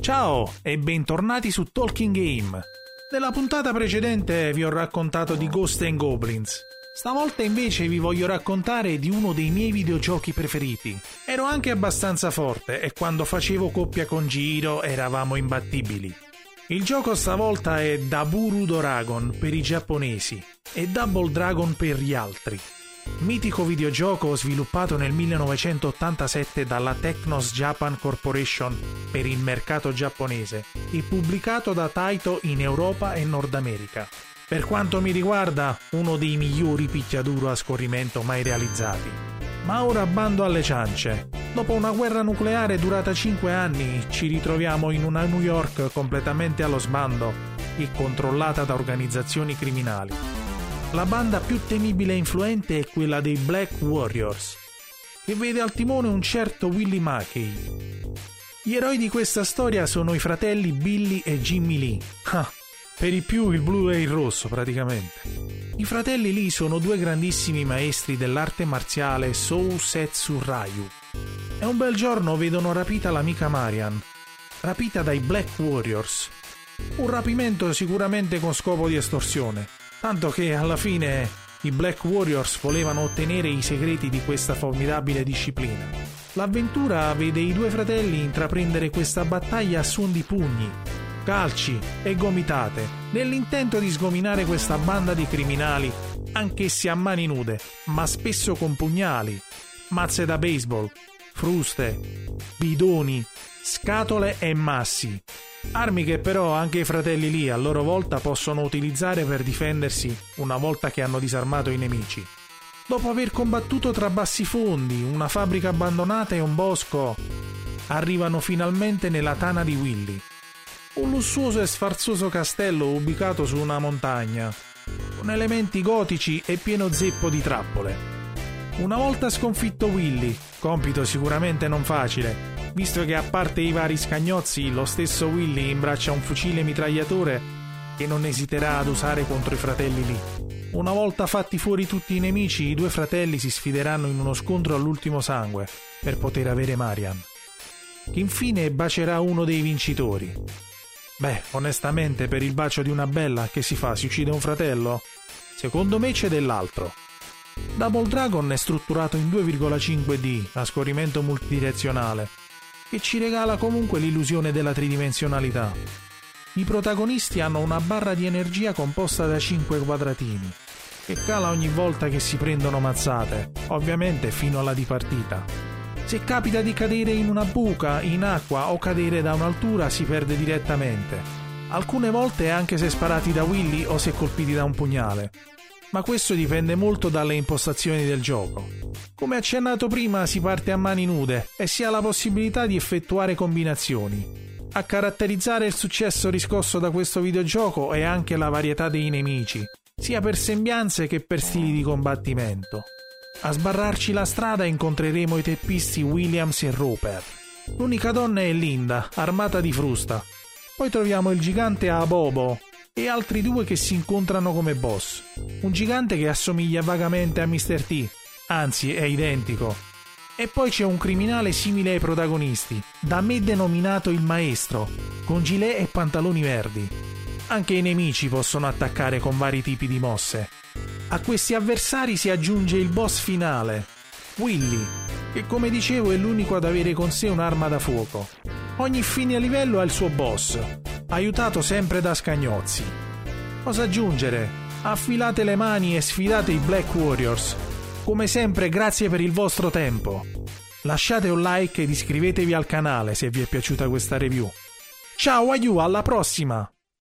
Ciao e bentornati su Talking Game. Nella puntata precedente vi ho raccontato di Ghost and Goblins. Stavolta invece vi voglio raccontare di uno dei miei videogiochi preferiti. Ero anche abbastanza forte e quando facevo coppia con Giro eravamo imbattibili. Il gioco stavolta è Daburu Dragon per i giapponesi e Double Dragon per gli altri. Mitico videogioco sviluppato nel 1987 dalla Technos Japan Corporation per il mercato giapponese e pubblicato da Taito in Europa e Nord America. Per quanto mi riguarda, uno dei migliori picchiaduro a scorrimento mai realizzati. Ma ora bando alle ciance. Dopo una guerra nucleare durata 5 anni, ci ritroviamo in una New York completamente allo sbando e controllata da organizzazioni criminali la banda più temibile e influente è quella dei Black Warriors, che vede al timone un certo Willie Mackey. Gli eroi di questa storia sono i fratelli Billy e Jimmy Lee. Ah, per i più il blu e il rosso praticamente. I fratelli Lee sono due grandissimi maestri dell'arte marziale Sou Setsu Ryu. E un bel giorno vedono rapita l'amica Marian, rapita dai Black Warriors. Un rapimento sicuramente con scopo di estorsione tanto che alla fine i Black Warriors volevano ottenere i segreti di questa formidabile disciplina. L'avventura vede i due fratelli intraprendere questa battaglia a suon di pugni, calci e gomitate, nell'intento di sgominare questa banda di criminali, anch'essi a mani nude, ma spesso con pugnali, mazze da baseball, fruste, bidoni, scatole e massi, Armi che però anche i fratelli lì a loro volta possono utilizzare per difendersi una volta che hanno disarmato i nemici. Dopo aver combattuto tra bassi fondi, una fabbrica abbandonata e un bosco, arrivano finalmente nella tana di Willy. Un lussuoso e sfarzoso castello ubicato su una montagna, con elementi gotici e pieno zeppo di trappole. Una volta sconfitto Willy, compito sicuramente non facile, visto che a parte i vari scagnozzi, lo stesso Willy imbraccia un fucile mitragliatore che non esiterà ad usare contro i fratelli lì. Una volta fatti fuori tutti i nemici, i due fratelli si sfideranno in uno scontro all'ultimo sangue per poter avere Marian, che infine bacerà uno dei vincitori. Beh, onestamente, per il bacio di una bella, che si fa? Si uccide un fratello? Secondo me c'è dell'altro. Double Dragon è strutturato in 2,5D a scorrimento multidirezionale che ci regala comunque l'illusione della tridimensionalità. I protagonisti hanno una barra di energia composta da 5 quadratini, che cala ogni volta che si prendono mazzate, ovviamente fino alla dipartita. Se capita di cadere in una buca, in acqua o cadere da un'altura si perde direttamente. Alcune volte anche se sparati da Willy o se colpiti da un pugnale. Ma questo dipende molto dalle impostazioni del gioco. Come accennato prima si parte a mani nude e si ha la possibilità di effettuare combinazioni. A caratterizzare il successo riscosso da questo videogioco è anche la varietà dei nemici, sia per sembianze che per stili di combattimento. A sbarrarci la strada incontreremo i teppisti Williams e Roper. L'unica donna è Linda, armata di frusta. Poi troviamo il gigante Abobo e altri due che si incontrano come boss. Un gigante che assomiglia vagamente a Mr. T, anzi è identico. E poi c'è un criminale simile ai protagonisti, da me denominato il maestro, con gilet e pantaloni verdi. Anche i nemici possono attaccare con vari tipi di mosse. A questi avversari si aggiunge il boss finale, Willy, che come dicevo è l'unico ad avere con sé un'arma da fuoco. Ogni fine livello ha il suo boss, aiutato sempre da scagnozzi. Cosa aggiungere? Affilate le mani e sfidate i Black Warriors, come sempre grazie per il vostro tempo. Lasciate un like ed iscrivetevi al canale se vi è piaciuta questa review. Ciao aiu, alla prossima!